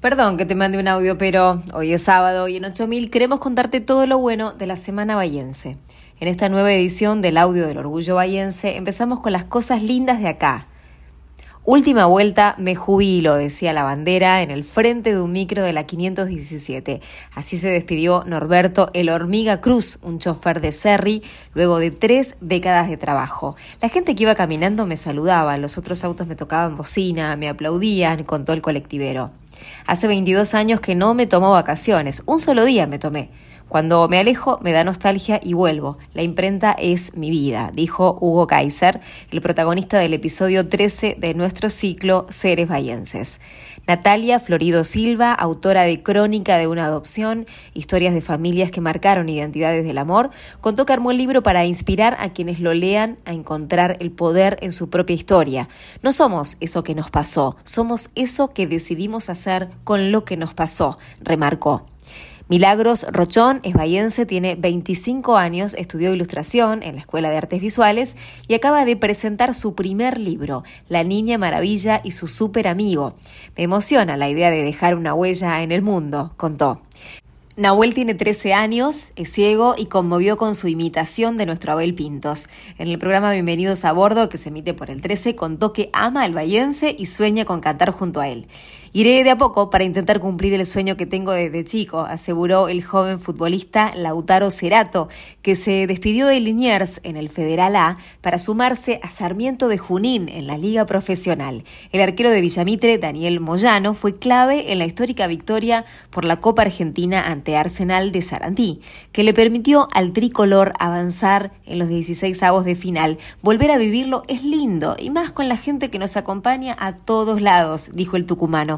Perdón que te mande un audio, pero hoy es sábado y en 8000 queremos contarte todo lo bueno de la Semana Bayense. En esta nueva edición del audio del Orgullo Bayense empezamos con las cosas lindas de acá. Última vuelta, me jubilo, decía la bandera en el frente de un micro de la 517. Así se despidió Norberto El Hormiga Cruz, un chofer de Serri, luego de tres décadas de trabajo. La gente que iba caminando me saludaba, los otros autos me tocaban bocina, me aplaudían, contó el colectivero. Hace 22 años que no me tomo vacaciones, un solo día me tomé. Cuando me alejo me da nostalgia y vuelvo. La imprenta es mi vida, dijo Hugo Kaiser, el protagonista del episodio 13 de nuestro ciclo Seres Bayenses. Natalia Florido Silva, autora de Crónica de una adopción, historias de familias que marcaron identidades del amor, contó que armó el libro para inspirar a quienes lo lean a encontrar el poder en su propia historia. No somos eso que nos pasó, somos eso que decidimos hacer con lo que nos pasó, remarcó. Milagros Rochón es bayense, tiene 25 años, estudió ilustración en la Escuela de Artes Visuales y acaba de presentar su primer libro, La Niña Maravilla y su súper amigo. Me emociona la idea de dejar una huella en el mundo, contó. Nahuel tiene 13 años, es ciego y conmovió con su imitación de nuestro Abel Pintos. En el programa Bienvenidos a Bordo, que se emite por el 13, contó que ama al bayense y sueña con cantar junto a él. Iré de a poco para intentar cumplir el sueño que tengo desde chico, aseguró el joven futbolista Lautaro Cerato, que se despidió de Liniers en el Federal A para sumarse a Sarmiento de Junín en la Liga Profesional. El arquero de Villamitre, Daniel Moyano, fue clave en la histórica victoria por la Copa Argentina ante Arsenal de Sarandí, que le permitió al tricolor avanzar en los 16 avos de final. Volver a vivirlo es lindo, y más con la gente que nos acompaña a todos lados, dijo el tucumano.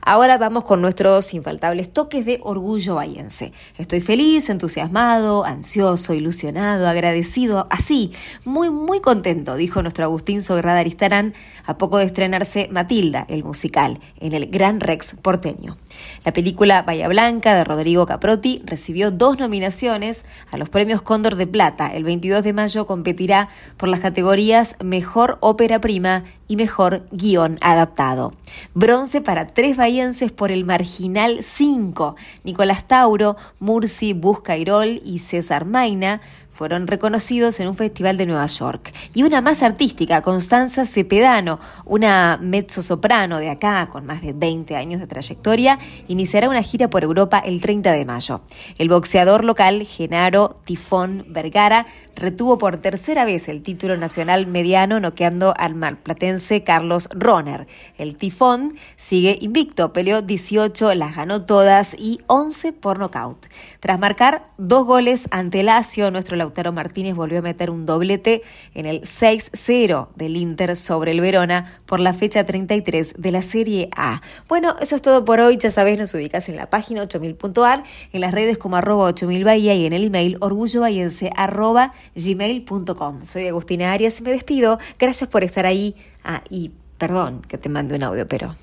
Ahora vamos con nuestros infaltables toques de orgullo bayense. Estoy feliz, entusiasmado, ansioso, ilusionado, agradecido, así, muy, muy contento, dijo nuestro Agustín Sograda Aristarán a poco de estrenarse Matilda, el musical, en el Gran Rex porteño. La película Bahía Blanca de Rodrigo Caprotti recibió dos nominaciones a los premios Cóndor de Plata. El 22 de mayo competirá por las categorías Mejor Ópera Prima y Mejor Guión Adaptado. Bronce para tres por el Marginal 5. Nicolás Tauro, Murci Buscairol y César Maina fueron reconocidos en un festival de Nueva York. Y una más artística, Constanza Cepedano, una mezzo-soprano de acá con más de 20 años de trayectoria, iniciará una gira por Europa el 30 de mayo. El boxeador local, Genaro Tifón Vergara, retuvo por tercera vez el título nacional mediano noqueando al marplatense Carlos Roner. El Tifón sigue invicto, peleó 18, las ganó todas y 11 por nocaut. Tras marcar dos goles ante Lazio, nuestro Lautaro Martínez volvió a meter un doblete en el 6-0 del Inter sobre el Verona por la fecha 33 de la Serie A. Bueno, eso es todo por hoy. Ya sabés, nos ubicas en la página 8000.ar, en las redes como arroba 8000 Bahía y en el email orgullobahiense arroba gmail.com. Soy Agustina Arias y me despido. Gracias por estar ahí. Ah, y perdón que te mande un audio, pero